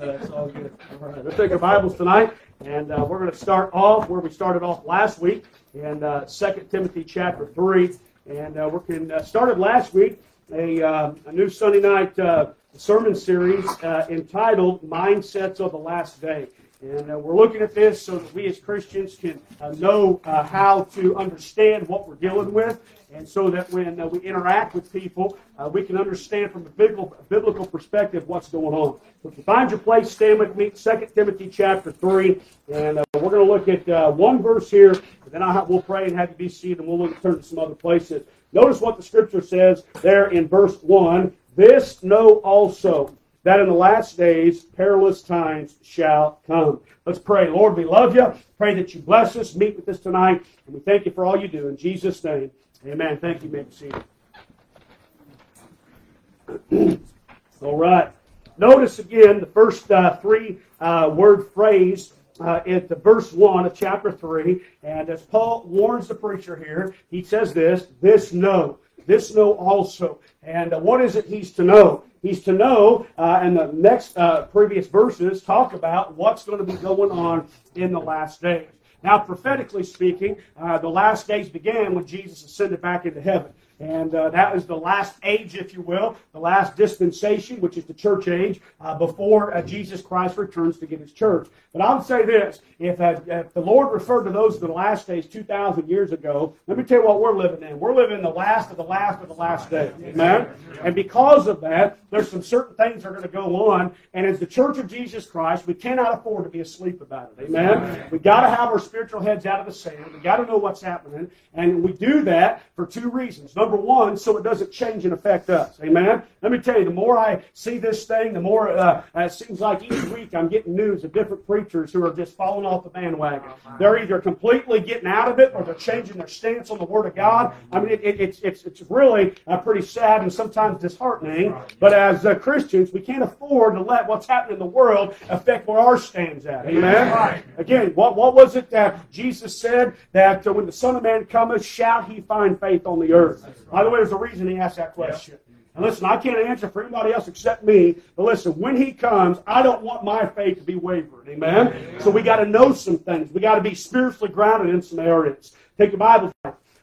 uh, it's all good. All right, let's take our Bibles tonight, and uh, we're going to start off where we started off last week in uh, 2 Timothy chapter 3. And uh, we can, uh, started last week a, uh, a new Sunday night uh, sermon series uh, entitled Mindsets of the Last Day. And uh, we're looking at this so that we as Christians can uh, know uh, how to understand what we're dealing with, and so that when uh, we interact with people, uh, we can understand from a biblical, biblical perspective what's going on. So if you find your place, stand with me, 2 Timothy chapter 3, and uh, we're going to look at one verse here, and then I'll, we'll pray and have you be seated, and we'll look, turn to some other places. Notice what the scripture says there in verse 1 This know also that in the last days perilous times shall come. Let's pray. Lord, we love you. Pray that you bless us, meet with us tonight, and we thank you for all you do. In Jesus' name, amen. Thank you, seated. all right. Notice again the first uh, three uh, word phrase uh, at the verse 1 of chapter 3. And as Paul warns the preacher here, he says this this know. This know also. And uh, what is it he's to know? He's to know, uh, and the next uh, previous verses talk about what's going to be going on in the last days. Now, prophetically speaking, uh, the last days began when Jesus ascended back into heaven. And uh, the last age, if you will, the last dispensation, which is the church age, uh, before uh, Jesus Christ returns to get his church. But I would say this if, uh, if the Lord referred to those in the last days 2,000 years ago, let me tell you what we're living in. We're living in the last of the last of the last days. Amen? And because of that, there's some certain things that are going to go on. And as the church of Jesus Christ, we cannot afford to be asleep about it. Amen? We've got to have our spiritual heads out of the sand. We've got to know what's happening. And we do that for two reasons. Number one, so it doesn't change and affect us. Amen? Let me tell you, the more I see this thing, the more uh, it seems like each week I'm getting news of different preachers who are just falling off the bandwagon. They're either completely getting out of it or they're changing their stance on the Word of God. I mean, it, it, it's, it's, it's really uh, pretty sad and sometimes disheartening. But as uh, Christians, we can't afford to let what's happening in the world affect where our stand's at. Amen? Again, what, what was it that Jesus said? That uh, when the Son of Man cometh, shall he find faith on the earth? By the way, there's a reason he asked that question. And listen, I can't answer for anybody else except me. But listen, when he comes, I don't want my faith to be wavering. Amen? Amen. So we got to know some things. We got to be spiritually grounded in some areas. Take your Bible.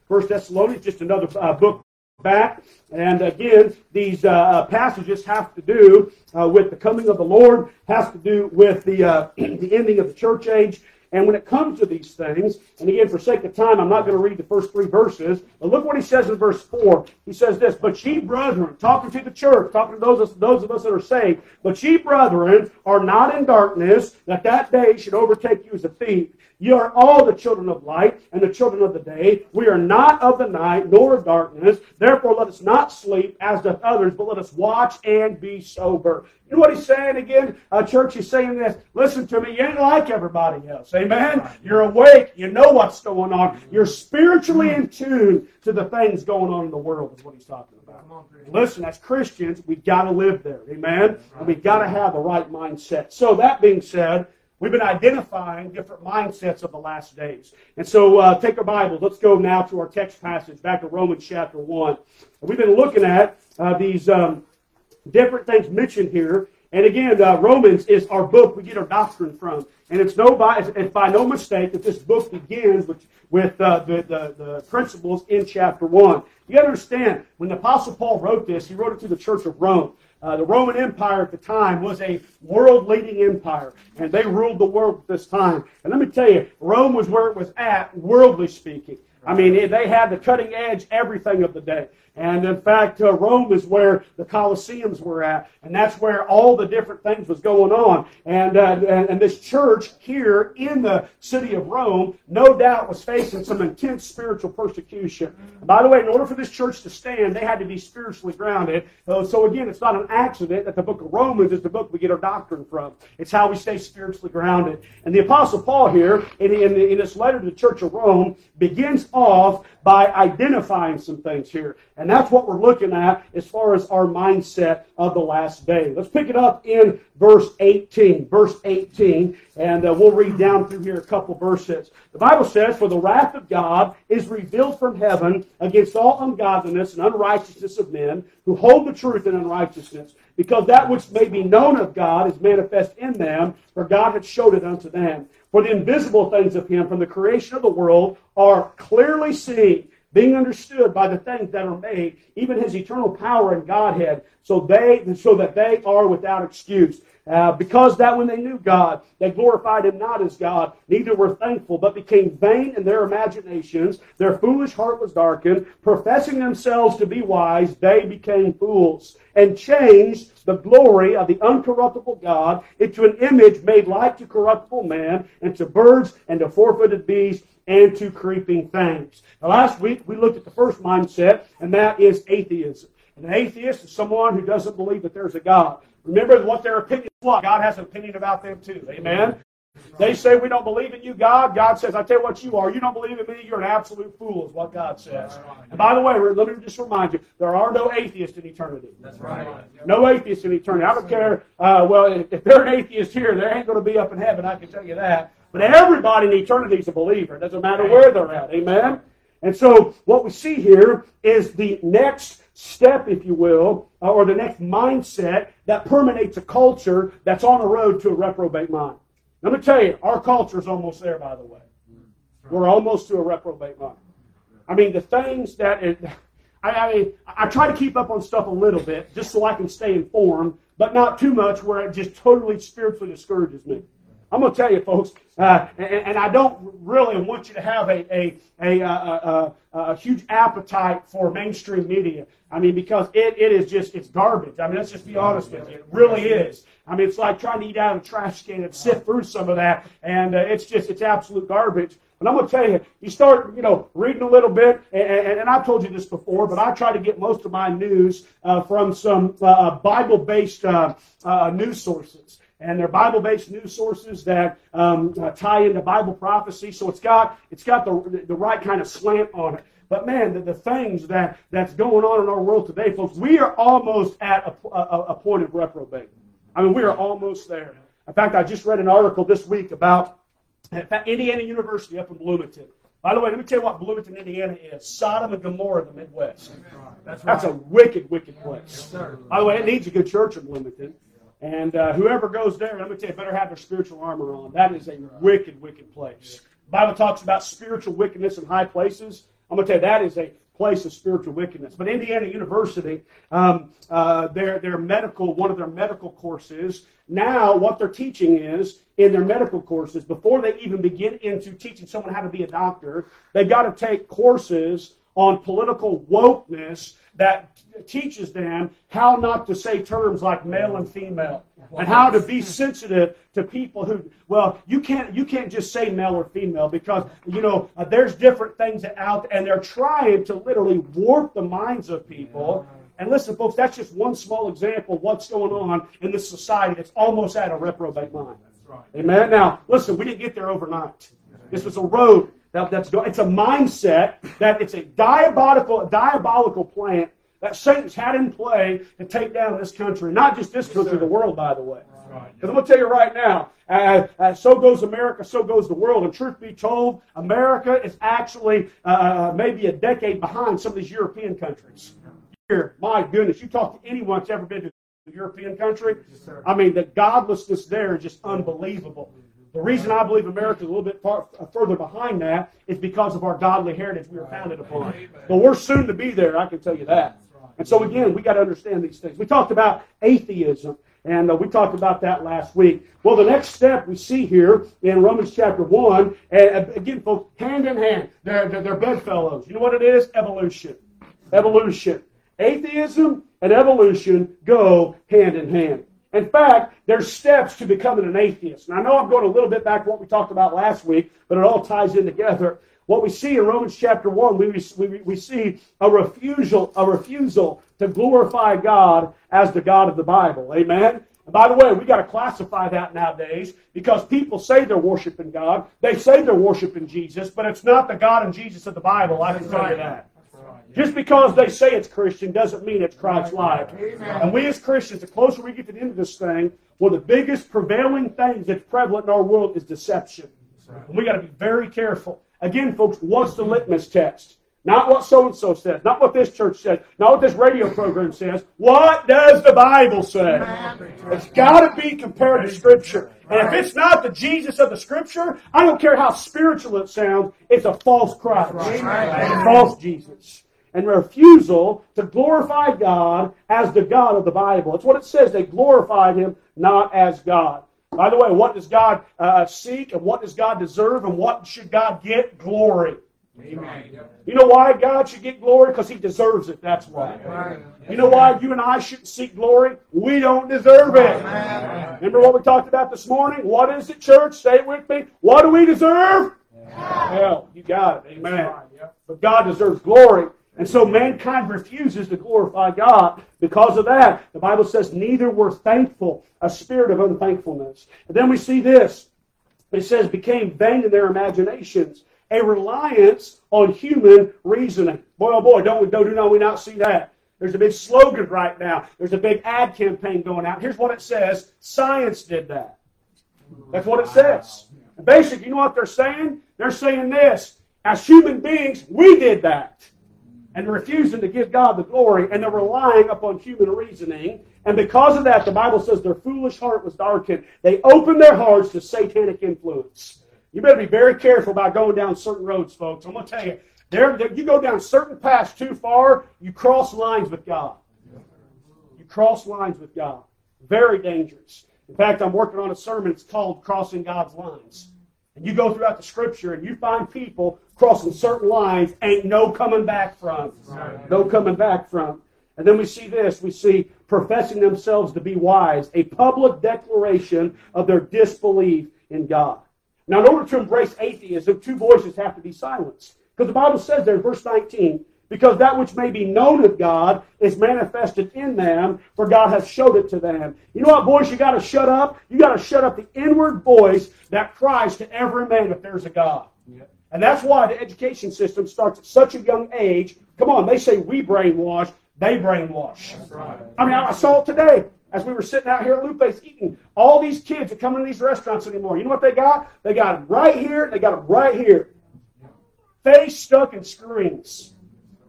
First Thessalonians, just another uh, book back. And again, these uh, passages have to do uh, with the coming of the Lord, has to do with the, uh, the ending of the church age, and when it comes to these things, and again, for sake of time, I'm not going to read the first three verses, but look what he says in verse 4. He says this, But ye, brethren, talking to the church, talking to those, those of us that are saved, but ye, brethren, are not in darkness, that that day should overtake you as a thief. Ye are all the children of light and the children of the day. We are not of the night nor of darkness. Therefore, let us not sleep as doth others, but let us watch and be sober. You know what he's saying again? Uh, church, he's saying this. Listen to me. You ain't like everybody else. Amen? You're awake. You know what's going on. You're spiritually in tune to the things going on in the world, is what he's talking about. Listen, as Christians, we've got to live there. Amen? And we've got to have the right mindset. So, that being said, We've been identifying different mindsets of the last days. And so uh, take our Bibles. Let's go now to our text passage, back to Romans chapter 1. We've been looking at uh, these um, different things mentioned here. And again, uh, Romans is our book we get our doctrine from. And it's, no by, it's by no mistake that this book begins with, with uh, the, the, the principles in chapter 1. You understand, when the Apostle Paul wrote this, he wrote it to the church of Rome. Uh, the Roman Empire at the time was a world leading empire, and they ruled the world at this time. And let me tell you, Rome was where it was at, worldly speaking. I mean, they had the cutting edge everything of the day. And in fact, uh, Rome is where the Colosseums were at, and that's where all the different things was going on. And, uh, and, and this church here in the city of Rome, no doubt, was facing some intense spiritual persecution. By the way, in order for this church to stand, they had to be spiritually grounded. Uh, so again, it's not an accident that the book of Romans is the book we get our doctrine from. It's how we stay spiritually grounded. And the Apostle Paul here, in, in, in this letter to the church of Rome, begins off by identifying some things here. And that's what we're looking at as far as our mindset of the last day. Let's pick it up in verse 18. Verse 18, and uh, we'll read down through here a couple verses. The Bible says, For the wrath of God is revealed from heaven against all ungodliness and unrighteousness of men who hold the truth in unrighteousness because that which may be known of God is manifest in them, for God hath showed it unto them. For the invisible things of him from the creation of the world are clearly seen, being understood by the things that are made, even his eternal power and Godhead, so they so that they are without excuse. Uh, because that when they knew God, they glorified him not as God, neither were thankful, but became vain in their imaginations. Their foolish heart was darkened. Professing themselves to be wise, they became fools, and changed the glory of the uncorruptible God into an image made like to corruptible man, and to birds, and to four-footed beasts, and to creeping things. Now, last week we looked at the first mindset, and that is atheism. And An atheist is someone who doesn't believe that there's a God. Remember what their opinion was. God has an opinion about them too. Amen? They say we don't believe in you, God. God says, I tell you what you are. You don't believe in me, you're an absolute fool, is what God says. And by the way, let me just remind you, there are no atheists in eternity. That's right. No atheists in eternity. I don't care. Uh, well, if, if they're an atheist here, they ain't going to be up in heaven. I can tell you that. But everybody in eternity is a believer. It doesn't matter where they're at. Amen. And so what we see here is the next step, if you will, uh, or the next mindset that permeates a culture that's on the road to a reprobate mind. Let me tell you, our culture is almost there, by the way. We're almost to a reprobate mind. I mean, the things that it, I, I, I try to keep up on stuff a little bit just so I can stay informed, but not too much where it just totally spiritually discourages me. I'm going to tell you, folks, uh, and, and, I don't really want you to have a, a, a, a, a huge appetite for mainstream media. I mean, because it, it is just, it's garbage. I mean, let's just be honest with you. It really is. I mean, it's like trying to eat out of a trash can and sift through some of that, and uh, it's just, it's absolute garbage. But I'm going to tell you, you start, you know, reading a little bit, and, and, and I've told you this before, but I try to get most of my news uh, from some uh, Bible-based uh, uh, news sources and they're Bible-based news sources that um, uh, tie into Bible prophecy. So it's got it's got the the right kind of slant on it. But man, the, the things that that's going on in our world today, folks, we are almost at a, a, a point of reprobate. I mean, we are almost there. In fact, I just read an article this week about Indiana University up in Bloomington. By the way, let me tell you what Bloomington, Indiana is. Sodom and Gomorrah, the Midwest. That's, right. That's a wicked, wicked place. Yes, By the way, it needs a good church in Bloomington. And uh, whoever goes there, let me tell you, better have their spiritual armor on. That is a wicked, wicked place. The Bible talks about spiritual wickedness in high places. I'm going to tell you, that is a place of spiritual wickedness. But Indiana University, um, uh, their, their medical, one of their medical courses, now what they're teaching is, in their medical courses, before they even begin into teaching someone how to be a doctor, they've got to take courses on political wokeness that teaches them how not to say terms like male and female and how to be sensitive to people who well you can't you can't just say male or female because you know uh, there's different things out and they're trying to literally warp the minds of people. And listen folks that's just one small example of what's going on in this society that's almost at a reprobate mind. Amen. Now listen we didn't get there overnight. This was a road that, that's it's a mindset that it's a diabolical diabolical plant that Satan's had in play to take down this country. Not just this country, the world, by the way. Because I'm going to tell you right now, uh, uh, so goes America, so goes the world. And truth be told, America is actually uh, uh, maybe a decade behind some of these European countries. Here, my goodness, you talk to anyone that's ever been to a European country, I mean, the godlessness there is just unbelievable. The reason I believe America is a little bit far, further behind that is because of our godly heritage we were founded upon. But we're soon to be there, I can tell you that. And so, again, we got to understand these things. We talked about atheism, and uh, we talked about that last week. Well, the next step we see here in Romans chapter 1, and again, folks, hand in hand, they're, they're, they're bedfellows. You know what it is? Evolution. Evolution. Atheism and evolution go hand in hand. In fact, there's steps to becoming an atheist. And I know I'm going a little bit back to what we talked about last week, but it all ties in together. What we see in Romans chapter 1, we, we, we see a refusal, a refusal to glorify God as the God of the Bible. Amen? And by the way, we got to classify that nowadays because people say they're worshiping God. They say they're worshiping Jesus, but it's not the God and Jesus of the Bible. I can tell you that. Just because they say it's Christian doesn't mean it's Christ-like. And we as Christians, the closer we get to the end of this thing, one of the biggest prevailing things that's prevalent in our world is deception. And we got to be very careful. Again, folks, what's the litmus test? Not what so and so says, not what this church says, not what this radio program says. What does the Bible say? It's got to be compared to Scripture. And if it's not the Jesus of the Scripture, I don't care how spiritual it sounds, it's a false Christ, a false Jesus. And refusal to glorify God as the God of the Bible. It's what it says. They glorified Him not as God. By the way, what does God uh, seek and what does God deserve and what should God get? Glory. Amen. You know why God should get glory? Because He deserves it. That's why. You know why you and I shouldn't seek glory? We don't deserve it. Remember what we talked about this morning? What is it, church? Say it with me. What do we deserve? Hell, you got it. Amen. But God deserves glory. And so mankind refuses to glorify God. Because of that, the Bible says, neither were thankful, a spirit of unthankfulness. And then we see this. It says, became vain in their imaginations a reliance on human reasoning. Boy, oh boy, don't we, do not we not see that? There's a big slogan right now. There's a big ad campaign going out. Here's what it says Science did that. That's what it says. Basically, you know what they're saying? They're saying this as human beings, we did that. And refusing to give God the glory, and they're relying upon human reasoning. And because of that, the Bible says their foolish heart was darkened. They opened their hearts to satanic influence. You better be very careful about going down certain roads, folks. I'm going to tell you, you go down certain paths too far, you cross lines with God. You cross lines with God. Very dangerous. In fact, I'm working on a sermon. It's called Crossing God's Lines. And you go throughout the scripture and you find people crossing certain lines, ain't no coming back from. No coming back from. And then we see this. We see professing themselves to be wise, a public declaration of their disbelief in God. Now, in order to embrace atheism, two voices have to be silenced. Because the Bible says there in verse 19, because that which may be known of God is manifested in them, for God has showed it to them. You know what, boys, you got to shut up? You got to shut up the inward voice that cries to every man that there's a God. Yep. And that's why the education system starts at such a young age. Come on, they say we brainwash, they brainwash. Right. I mean, I saw it today as we were sitting out here at Lupe's eating, all these kids are coming to these restaurants anymore, you know what they got? They got them right here, they got them right here. Face stuck in screens.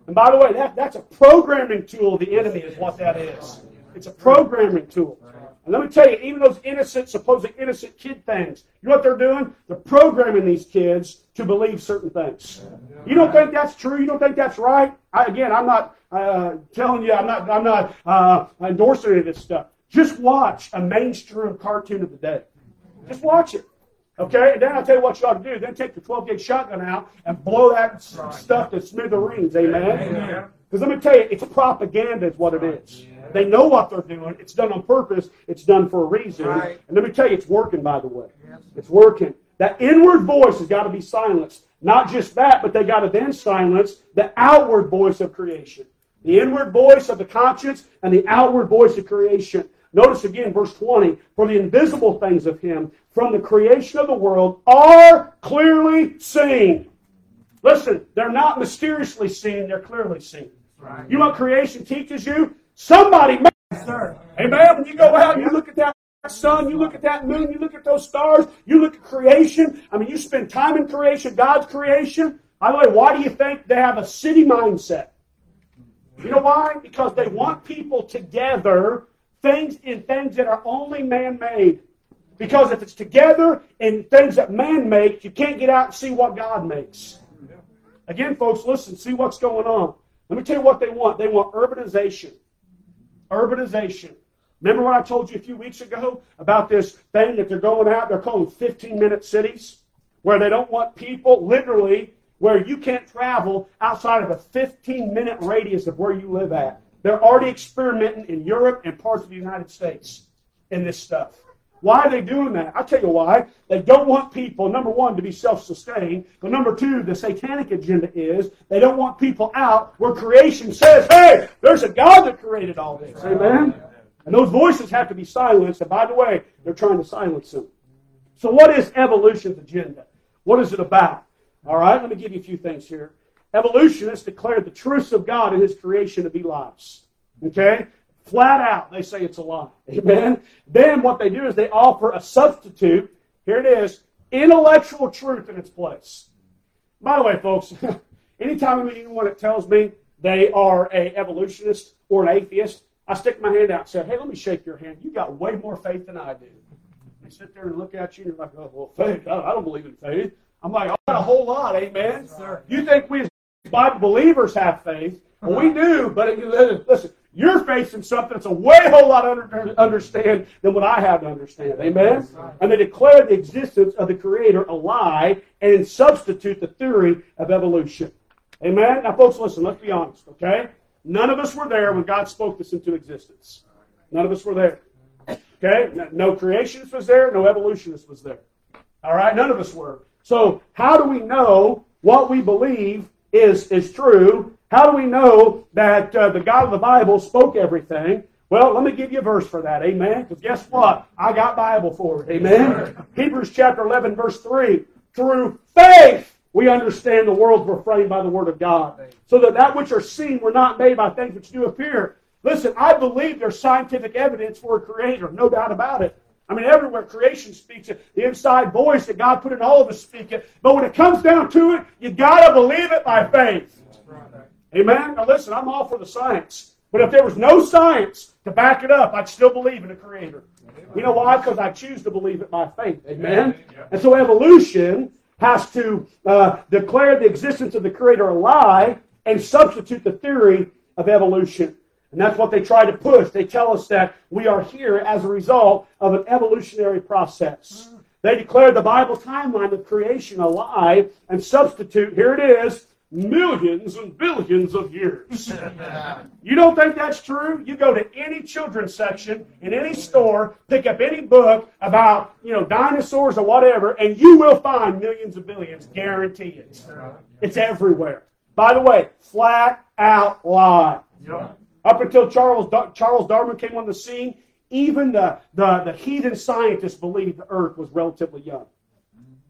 And by the way, that, that's a programming tool the enemy, is what that is. It's a programming tool. And let me tell you, even those innocent, supposedly innocent kid things, you know what they're doing? They're programming these kids to believe certain things. You don't think that's true? You don't think that's right? I, again, I'm not uh, telling you, I'm not, I'm not uh, endorsing any of this stuff. Just watch a mainstream cartoon of the day. Just watch it. Okay? And then I'll tell you what you ought to do. Then take the 12 gauge shotgun out and blow that stuff to smithereens. Amen? Because let me tell you, it's propaganda, is what it is. They know what they're doing. It's done on purpose. It's done for a reason. And let me tell you, it's working, by the way. It's working. That inward voice has got to be silenced. Not just that, but they got to then silence the outward voice of creation. The inward voice of the conscience and the outward voice of creation. Notice again, verse 20, for the invisible things of him from the creation of the world are clearly seen. Listen, they're not mysteriously seen, they're clearly seen. Right. You know what creation teaches you? Somebody made it. Amen. When you go out and you look at that sun, you look at that moon, you look at those stars, you look at creation. I mean, you spend time in creation, God's creation. By the way, why do you think they have a city mindset? You know why? Because they want people together things in things that are only man-made. Because if it's together in things that man makes, you can't get out and see what God makes. Again, folks, listen, see what's going on. Let me tell you what they want. They want urbanization. Urbanization. Remember what I told you a few weeks ago about this thing that they're going out? They're calling 15 minute cities, where they don't want people literally where you can't travel outside of a 15 minute radius of where you live at. They're already experimenting in Europe and parts of the United States in this stuff. Why are they doing that? I'll tell you why. They don't want people, number one, to be self sustained. But number two, the satanic agenda is they don't want people out where creation says, hey, there's a God that created all this. Amen? And those voices have to be silenced. And by the way, they're trying to silence them. So, what is evolution's agenda? What is it about? All right, let me give you a few things here. Evolutionists declare the truths of God and His creation to be lies. Okay? Flat out, they say it's a lie. Amen? Then what they do is they offer a substitute. Here it is intellectual truth in its place. By the way, folks, anytime anyone that tells me they are a evolutionist or an atheist, I stick my hand out and say, hey, let me shake your hand. You got way more faith than I do. They sit there and look at you and you're like, oh, well, faith, I don't believe in faith. I'm like, I got a whole lot, amen. You think we as Bible believers have faith? Well, we do, but listen, you're facing something that's a way whole lot under, understand than what I have to understand. Amen? And they declare the existence of the Creator a lie and substitute the theory of evolution. Amen? Now, folks, listen, let's be honest, okay? None of us were there when God spoke this into existence. None of us were there. Okay? No creationist was there, no evolutionist was there. All right? None of us were. So, how do we know what we believe is, is true how do we know that uh, the God of the Bible spoke everything? Well, let me give you a verse for that. Amen. Because guess what? I got Bible for it. Amen. Hebrews chapter 11, verse 3. Through faith, we understand the worlds were framed by the Word of God. So that that which are seen were not made by things which do appear. Listen, I believe there's scientific evidence for a creator. No doubt about it. I mean, everywhere creation speaks it. The inside voice that God put in all of us speak it. But when it comes down to it, you got to believe it by faith. Amen? Now listen, I'm all for the science. But if there was no science to back it up, I'd still believe in a creator. You know why? Because I choose to believe it by faith. Amen? And so evolution has to uh, declare the existence of the creator a lie and substitute the theory of evolution. And that's what they try to push. They tell us that we are here as a result of an evolutionary process. They declare the Bible timeline of creation a lie and substitute, here it is, millions and billions of years. you don't think that's true? You go to any children's section in any store, pick up any book about, you know, dinosaurs or whatever, and you will find millions of billions, guarantee it. It's everywhere. By the way, flat out lie. Yep. Up until Charles Charles Darwin came on the scene, even the, the, the heathen scientists believed the earth was relatively young.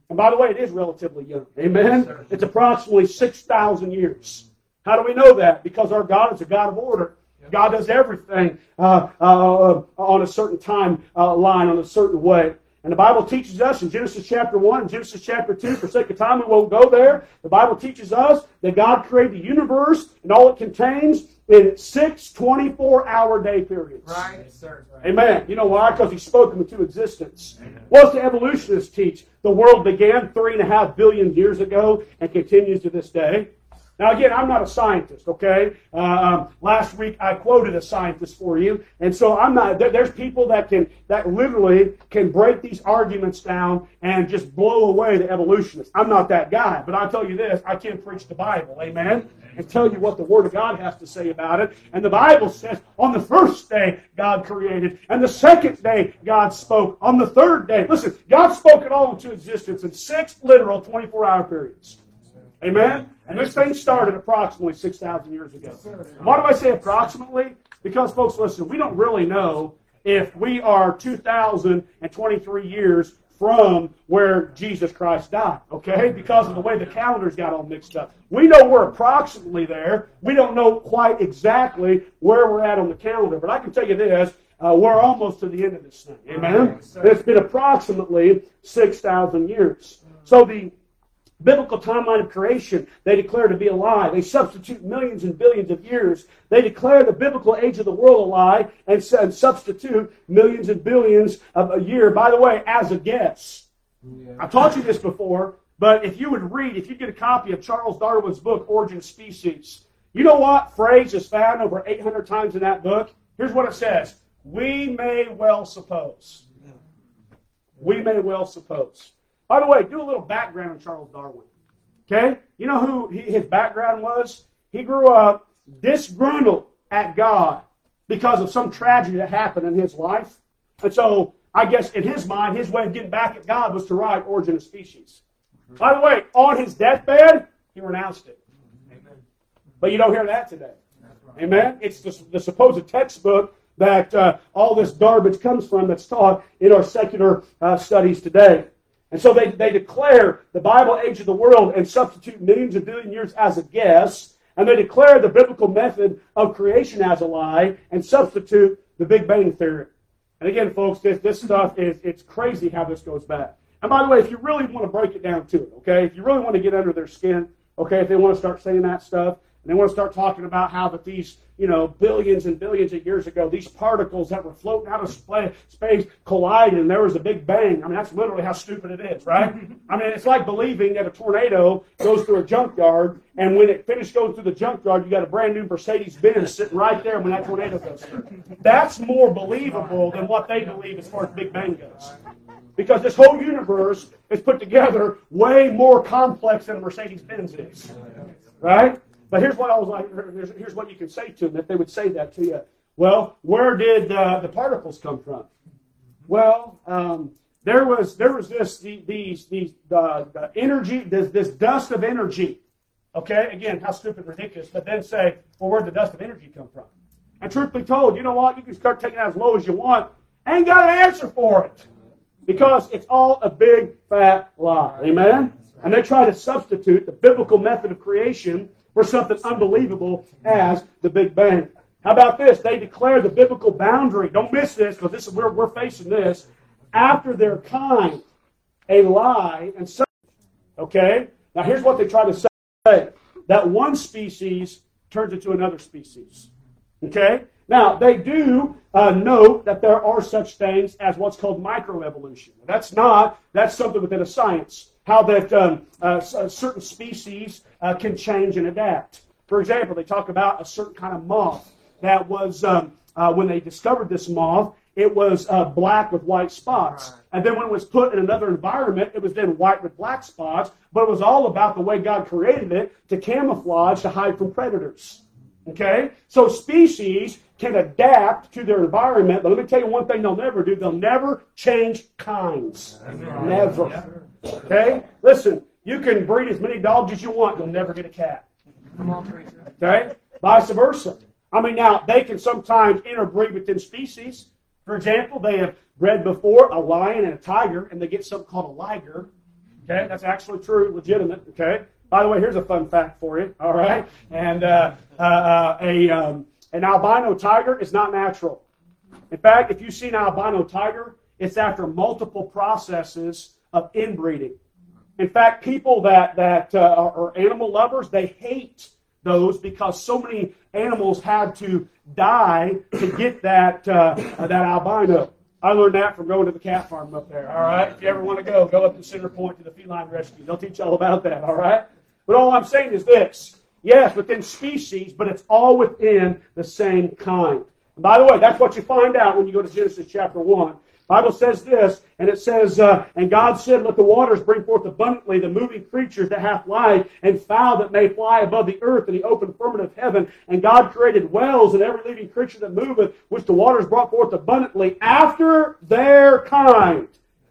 And by the way, it is relatively young. Amen? Yes, it's approximately 6,000 years. How do we know that? Because our God is a God of order. God does everything uh, uh, on a certain time uh, line, on a certain way. And the Bible teaches us in Genesis chapter 1 and Genesis chapter 2, for sake of time, we won't go there. The Bible teaches us that God created the universe and all it contains in six 24 hour day periods. Right, sir. Right. Amen. You know why? Because he spoke them into existence. Amen. What's the evolutionists teach? The world began three and a half billion years ago and continues to this day. Now, again, I'm not a scientist, okay? Uh, um, last week I quoted a scientist for you, and so I'm not. There, there's people that can that literally can break these arguments down and just blow away the evolutionists. I'm not that guy, but I'll tell you this: I can preach the Bible, amen, and tell you what the Word of God has to say about it. And the Bible says, on the first day God created, and the second day God spoke. On the third day, listen, God spoke it all into existence in six literal 24-hour periods. Amen? And this thing started approximately 6,000 years ago. Why do I say approximately? Because, folks, listen, we don't really know if we are 2,023 years from where Jesus Christ died, okay? Because of the way the calendars got all mixed up. We know we're approximately there. We don't know quite exactly where we're at on the calendar, but I can tell you this. Uh, we're almost to the end of this thing. Amen? It's been approximately 6,000 years. So the biblical timeline of creation they declare to be a lie. They substitute millions and billions of years. They declare the biblical age of the world a lie and, and substitute millions and billions of a year, by the way, as a guess. Yeah. I've taught you this before, but if you would read, if you get a copy of Charles Darwin's book, Origin Species, you know what phrase is found over 800 times in that book? Here's what it says We may well suppose. We may well suppose. By the way, do a little background on Charles Darwin. Okay? You know who he, his background was? He grew up disgruntled at God because of some tragedy that happened in his life. And so, I guess in his mind, his way of getting back at God was to write Origin of Species. By the way, on his deathbed, he renounced it. Amen. But you don't hear that today. Right. Amen? It's the, the supposed textbook that uh, all this garbage comes from that's taught in our secular uh, studies today. And so they, they declare the Bible age of the world and substitute millions of billion years as a guess. And they declare the biblical method of creation as a lie and substitute the Big Bang Theory. And again, folks, this, this stuff is it's crazy how this goes back. And by the way, if you really want to break it down to it, okay, if you really want to get under their skin, Okay, if they want to start saying that stuff, and they want to start talking about how that these, you know, billions and billions of years ago, these particles that were floating out of space collided and there was a big bang. I mean, that's literally how stupid it is, right? I mean, it's like believing that a tornado goes through a junkyard and when it finished going through the junkyard, you got a brand new Mercedes Benz sitting right there when that tornado goes through. That's more believable than what they believe as far as Big Bang goes. Because this whole universe is put together way more complex than a Mercedes Benz is. Right? But here's what I was like. Here's, what you can say to them if they would say that to you. Well, where did uh, the particles come from? Well, um, there was there was this the, these these the, the energy this this dust of energy. Okay, again, how stupid, ridiculous. But then say, well, where'd the dust of energy come from? And truth be told, you know what? You can start taking it as low as you want. Ain't got an answer for it because it's all a big fat lie. Amen. And they try to substitute the biblical method of creation for something unbelievable as the Big Bang. How about this? They declare the biblical boundary. Don't miss this because this is where we're facing this. After their kind, a lie and such. Okay? Now here's what they try to say. That one species turns into another species. Okay? Now, they do uh, note that there are such things as what's called microevolution. That's not, that's something within a science how that um, uh, certain species uh, can change and adapt. For example, they talk about a certain kind of moth that was, um, uh, when they discovered this moth, it was uh, black with white spots. And then when it was put in another environment, it was then white with black spots. But it was all about the way God created it to camouflage to hide from predators. Okay? So species can adapt to their environment, but let me tell you one thing they'll never do. They'll never change kinds. Never. Okay? Listen, you can breed as many dogs as you want, you'll never get a cat. Okay? Vice versa. I mean, now, they can sometimes interbreed within species. For example, they have bred before a lion and a tiger, and they get something called a liger. Okay? That's actually true, legitimate. Okay? By the way, here's a fun fact for you. All right? And uh, uh, uh, a, um, an albino tiger is not natural. In fact, if you see an albino tiger, it's after multiple processes of inbreeding. In fact, people that, that uh, are animal lovers, they hate those because so many animals had to die to get that, uh, that albino. I learned that from going to the cat farm up there. All right, if you ever want to go, go up to Center Point to the feline rescue. They'll teach you all about that. All right, but all I'm saying is this: yes, within species, but it's all within the same kind. And by the way, that's what you find out when you go to Genesis chapter one. Bible says this, and it says, uh, And God said, Let the waters bring forth abundantly the moving creatures that hath life, and fowl that may fly above the earth, and the open firmament of heaven. And God created whales and every living creature that moveth, which the waters brought forth abundantly after their kind.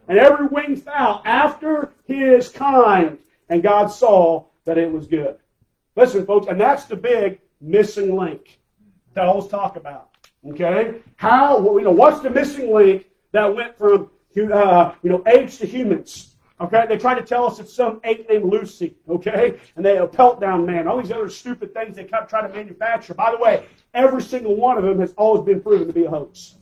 And every winged fowl after his kind. And God saw that it was good. Listen, folks, and that's the big missing link that I always talk about. Okay? How, you know, what's the missing link that went from uh, you know apes to humans. Okay, they try to tell us it's some ape named Lucy. Okay, and they a Piltdown Man, all these other stupid things they kept trying to manufacture. By the way, every single one of them has always been proven to be a hoax.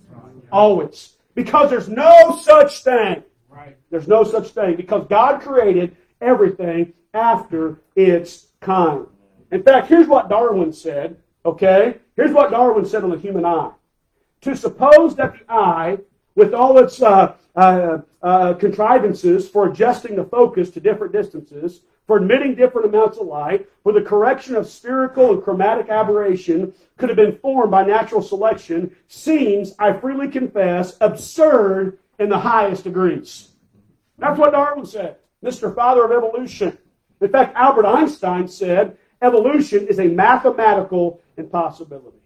Always, because there's no such thing. Right. There's no such thing because God created everything after its kind. In fact, here's what Darwin said. Okay, here's what Darwin said on the human eye. To suppose that the eye with all its uh, uh, uh, contrivances for adjusting the focus to different distances, for admitting different amounts of light, for the correction of spherical and chromatic aberration could have been formed by natural selection, seems, I freely confess, absurd in the highest degrees. That's what Darwin said, Mr. Father of Evolution. In fact, Albert Einstein said evolution is a mathematical impossibility.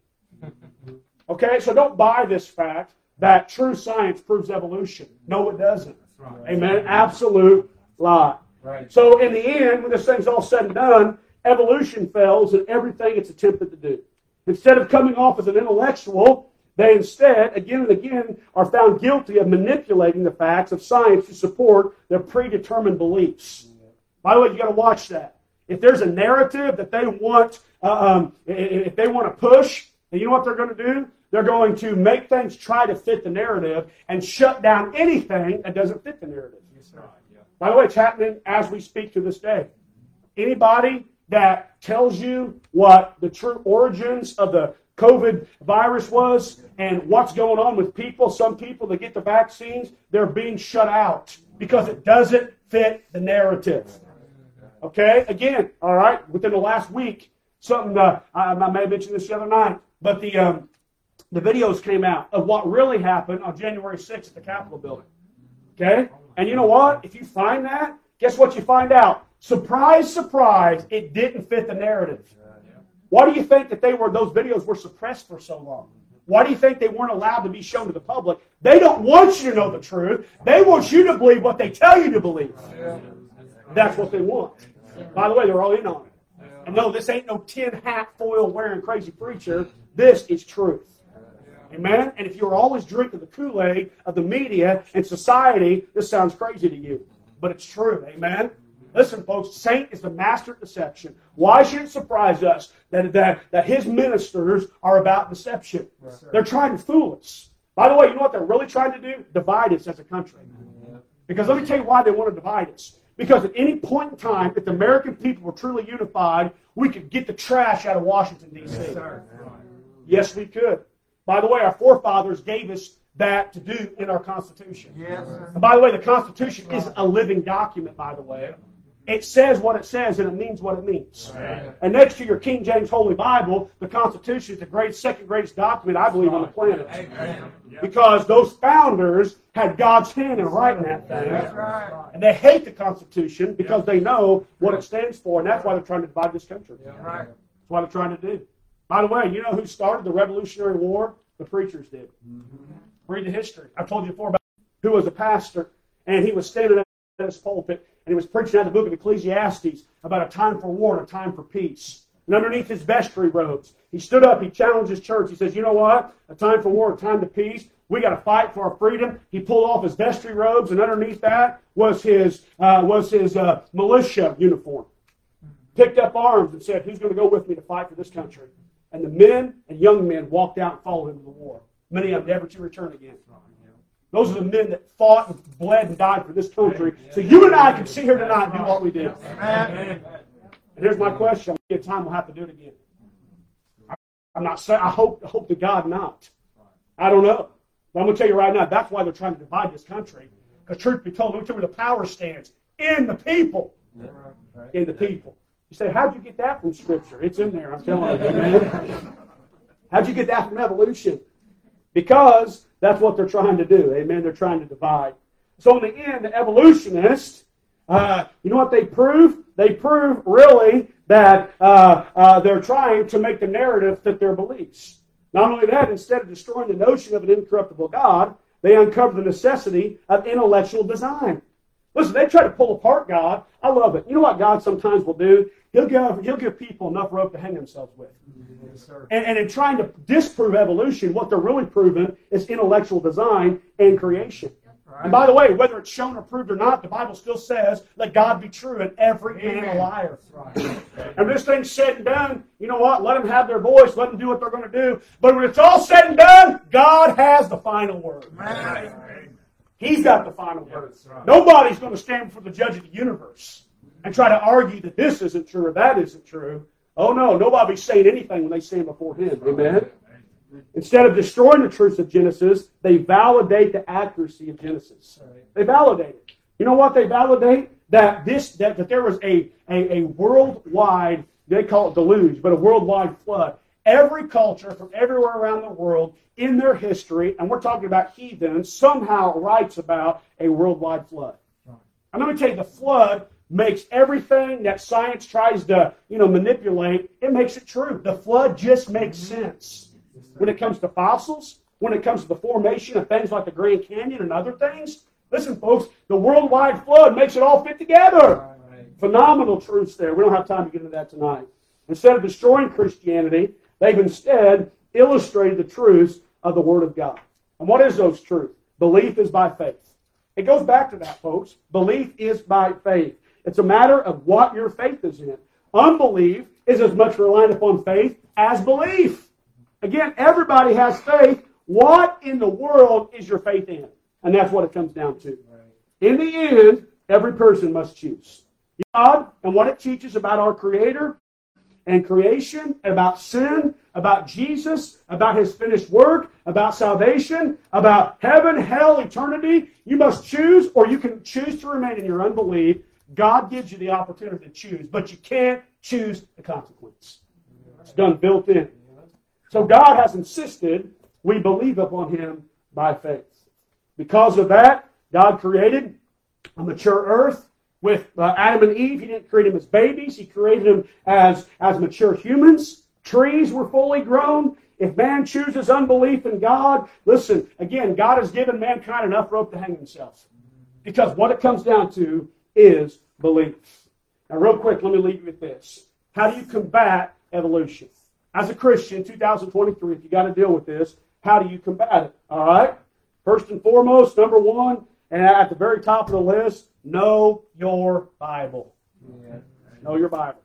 Okay, so don't buy this fact that true science proves evolution. No, it doesn't. Right. Amen. Absolute lie. Right. So in the end, when this thing's all said and done, evolution fails in everything it's attempted to do. Instead of coming off as an intellectual, they instead, again and again, are found guilty of manipulating the facts of science to support their predetermined beliefs. By the way, you got to watch that. If there's a narrative that they want, uh, um, if they want to push, and you know what they're going to do? They're going to make things try to fit the narrative and shut down anything that doesn't fit the narrative. By the way, it's happening as we speak to this day. Anybody that tells you what the true origins of the COVID virus was and what's going on with people. Some people that get the vaccines, they're being shut out because it doesn't fit the narrative. Okay, again, all right, within the last week, something uh, I, I may have mentioned this the other night, but the um, the videos came out of what really happened on January 6th at the Capitol building. Okay, and you know what? If you find that, guess what you find out? Surprise, surprise, it didn't fit the narrative. Why do you think that they were those videos were suppressed for so long? Why do you think they weren't allowed to be shown to the public? They don't want you to know the truth. They want you to believe what they tell you to believe. That's what they want. By the way, they're all in on it. And no, this ain't no tin hat foil wearing crazy preacher. This is truth. Amen? And if you're always drinking the Kool Aid of the media and society, this sounds crazy to you. But it's true. Amen? Listen, folks, Satan is the master of deception. Why should it surprise us that, that, that his ministers are about deception? They're trying to fool us. By the way, you know what they're really trying to do? Divide us as a country. Because let me tell you why they want to divide us. Because at any point in time, if the American people were truly unified, we could get the trash out of Washington, D.C. Yes, yes, we could. By the way, our forefathers gave us that to do in our Constitution. Yes, and by the way, the Constitution is a living document, by the way. It says what it says and it means what it means. Right. And next to your King James Holy Bible, the Constitution is the great, second greatest document, I believe, on the planet. Amen. Because those founders had God's hand in writing that thing. Right. And they hate the Constitution because they know what it stands for, and that's why they're trying to divide this country. Right. That's what they're trying to do. By the way, you know who started the Revolutionary War? The preachers did. Mm-hmm. Read the history. I told you before about who was a pastor, and he was standing in his pulpit, and he was preaching out the book of Ecclesiastes about a time for war and a time for peace. And underneath his vestry robes, he stood up, he challenged his church. He says, You know what? A time for war, a time to peace. We got to fight for our freedom. He pulled off his vestry robes, and underneath that was his, uh, was his uh, militia uniform. Picked up arms and said, Who's going to go with me to fight for this country? And the men and young men walked out and followed him to the war. Many of them never to return again. Those are the men that fought and bled and died for this country. So you and I can sit here tonight and do what we did. And here's my question. At time we'll have to do it again. I'm not saying, I hope, hope to God not. I don't know. But I'm going to tell you right now, that's why they're trying to divide this country. Because truth be told, tell you where the power stands. In the people. In the people. You say, how'd you get that from Scripture? It's in there, I'm telling you, man. How'd you get that from evolution? Because that's what they're trying to do. Amen. They're trying to divide. So in the end, the evolutionists, uh, you know what they prove? They prove really that uh, uh, they're trying to make the narrative fit their beliefs. Not only that, instead of destroying the notion of an incorruptible God, they uncover the necessity of intellectual design. Listen, they try to pull apart God. I love it. You know what God sometimes will do? He'll give, he'll give people enough rope to hang themselves with. Yes, and, and in trying to disprove evolution, what they're really proving is intellectual design and creation. Right. And by the way, whether it's shown or proved or not, the Bible still says, let God be true and every Amen. man a liar. Right. and this thing's said and done, you know what? Let them have their voice. Let them do what they're going to do. But when it's all said and done, God has the final word. Right. He's got the final word. Nobody's going to stand before the judge of the universe and try to argue that this isn't true or that isn't true. Oh no, nobody's saying anything when they stand before him. Amen. Instead of destroying the truth of Genesis, they validate the accuracy of Genesis. They validate it. You know what they validate? That this that, that there was a, a, a worldwide, they call it deluge, but a worldwide flood. Every culture from everywhere around the world in their history, and we're talking about heathens, somehow writes about a worldwide flood. And let me tell you, the flood makes everything that science tries to, you know, manipulate, it makes it true. The flood just makes mm-hmm. sense. When it comes to fossils, when it comes to the formation of things like the Grand Canyon and other things, listen, folks, the worldwide flood makes it all fit together. Phenomenal truths there. We don't have time to get into that tonight. Instead of destroying Christianity, they've instead illustrated the truths of the Word of God. And what is those truths? Belief is by faith. It goes back to that, folks. Belief is by faith. It's a matter of what your faith is in. Unbelief is as much reliant upon faith as belief. Again, everybody has faith. What in the world is your faith in? And that's what it comes down to. In the end, every person must choose. God and what it teaches about our Creator and creation, about sin, about Jesus, about His finished work, about salvation, about heaven, hell, eternity. You must choose, or you can choose to remain in your unbelief. God gives you the opportunity to choose, but you can't choose the consequence. It's done built in. So God has insisted we believe upon Him by faith. Because of that, God created a mature earth with uh, Adam and Eve. He didn't create them as babies. He created them as, as mature humans. Trees were fully grown. If man chooses unbelief in God, listen, again, God has given mankind enough rope to hang himself. Because what it comes down to is belief. Now, real quick, let me leave you with this. How do you combat evolution? As a Christian, 2023, if you got to deal with this, how do you combat it? All right? First and foremost, number one, and at the very top of the list, know your Bible. Yeah. Know your Bible.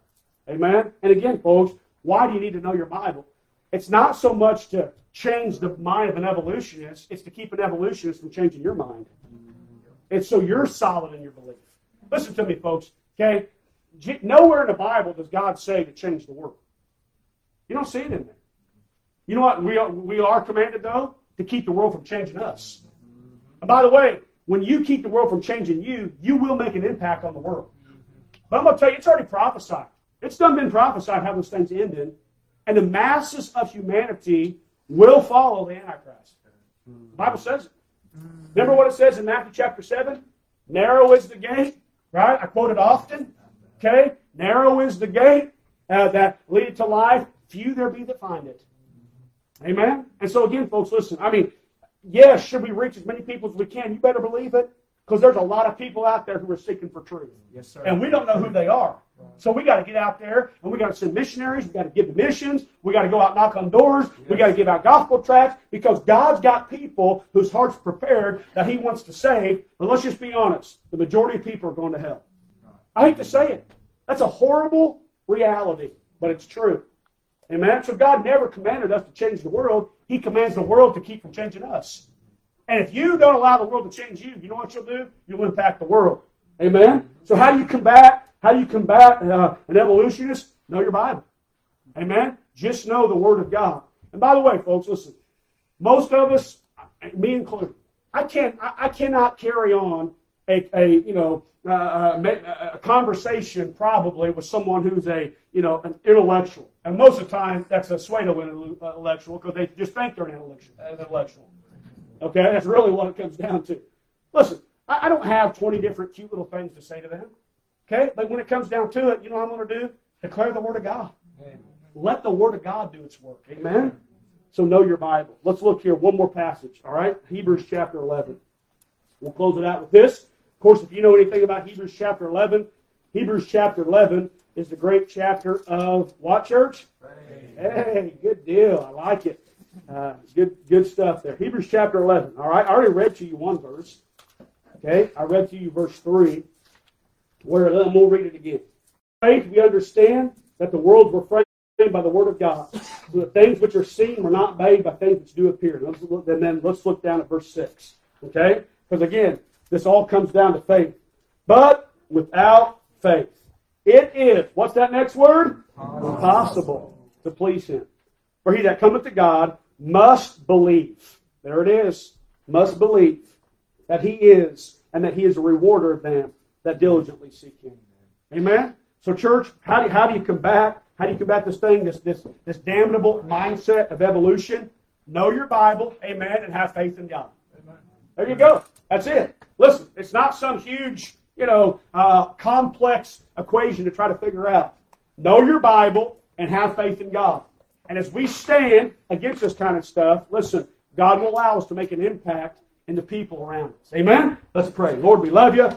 Amen? And again, folks, why do you need to know your Bible? It's not so much to change the mind of an evolutionist, it's to keep an evolutionist from changing your mind. It's so you're solid in your belief. Listen to me, folks, okay? Nowhere in the Bible does God say to change the world. You don't see it in there. You know what we are, we are commanded, though? To keep the world from changing us. And by the way, when you keep the world from changing you, you will make an impact on the world. But I'm going to tell you, it's already prophesied. It's done been prophesied how those things ended. And the masses of humanity will follow the Antichrist. The Bible says it. Remember what it says in Matthew chapter 7? Narrow is the gate, right? I quote it often. Okay? Narrow is the gate uh, that lead to life. Few there be that find it. Amen? And so again, folks, listen. I mean, yes, should we reach as many people as we can? You better believe it. Because there's a lot of people out there who are seeking for truth. Yes, sir. And we don't know who they are. So we got to get out there and we got to send missionaries. We got to give the missions. We got to go out and knock on doors. Yes. We got to give out gospel tracts because God's got people whose hearts prepared that He wants to save. But let's just be honest: the majority of people are going to hell. I hate to say it. That's a horrible reality, but it's true. Amen. So God never commanded us to change the world. He commands the world to keep from changing us. And if you don't allow the world to change you, you know what you'll do? You'll impact the world. Amen. So how do you combat? How do you combat uh, an evolutionist? Know your Bible. Amen. Just know the Word of God. And by the way, folks, listen. Most of us, me included, I can't. I, I cannot carry on a, a you know uh, uh a conversation probably with someone who's a you know an intellectual, and most of the time that's a pseudo intellectual because they just think they're an intellectual. Okay, that's really what it comes down to. Listen, I, I don't have 20 different cute little things to say to them. Okay, but when it comes down to it, you know what I'm going to do? Declare the Word of God. Amen. Let the Word of God do its work. Amen. So know your Bible. Let's look here. One more passage. All right, Hebrews chapter 11. We'll close it out with this Of course, if you know anything about Hebrews chapter 11, Hebrews chapter 11 is the great chapter of what church? Hey, good deal. I like it. Uh, good, good stuff there. Hebrews chapter 11. All right, I already read to you one verse. Okay, I read to you verse 3, where then we'll read it again. Faith, we understand that the worlds were framed by the word of God. So the things which are seen were not made by things which do appear. And then let's look down at verse 6. Okay? Because again, this all comes down to faith. But without faith, it is, what's that next word? Impossible to please him. For he that cometh to God must believe. There it is. Must believe that he is and that he is a rewarder of them that diligently seek him. Amen? So, church, how do how do you combat how do you combat this thing, this, this, this damnable mindset of evolution? Know your Bible, amen, and have faith in God. There you go. That's it. Listen, it's not some huge, you know, uh, complex equation to try to figure out. Know your Bible and have faith in God. And as we stand against this kind of stuff, listen, God will allow us to make an impact in the people around us. Amen? Let's pray. Lord, we love you.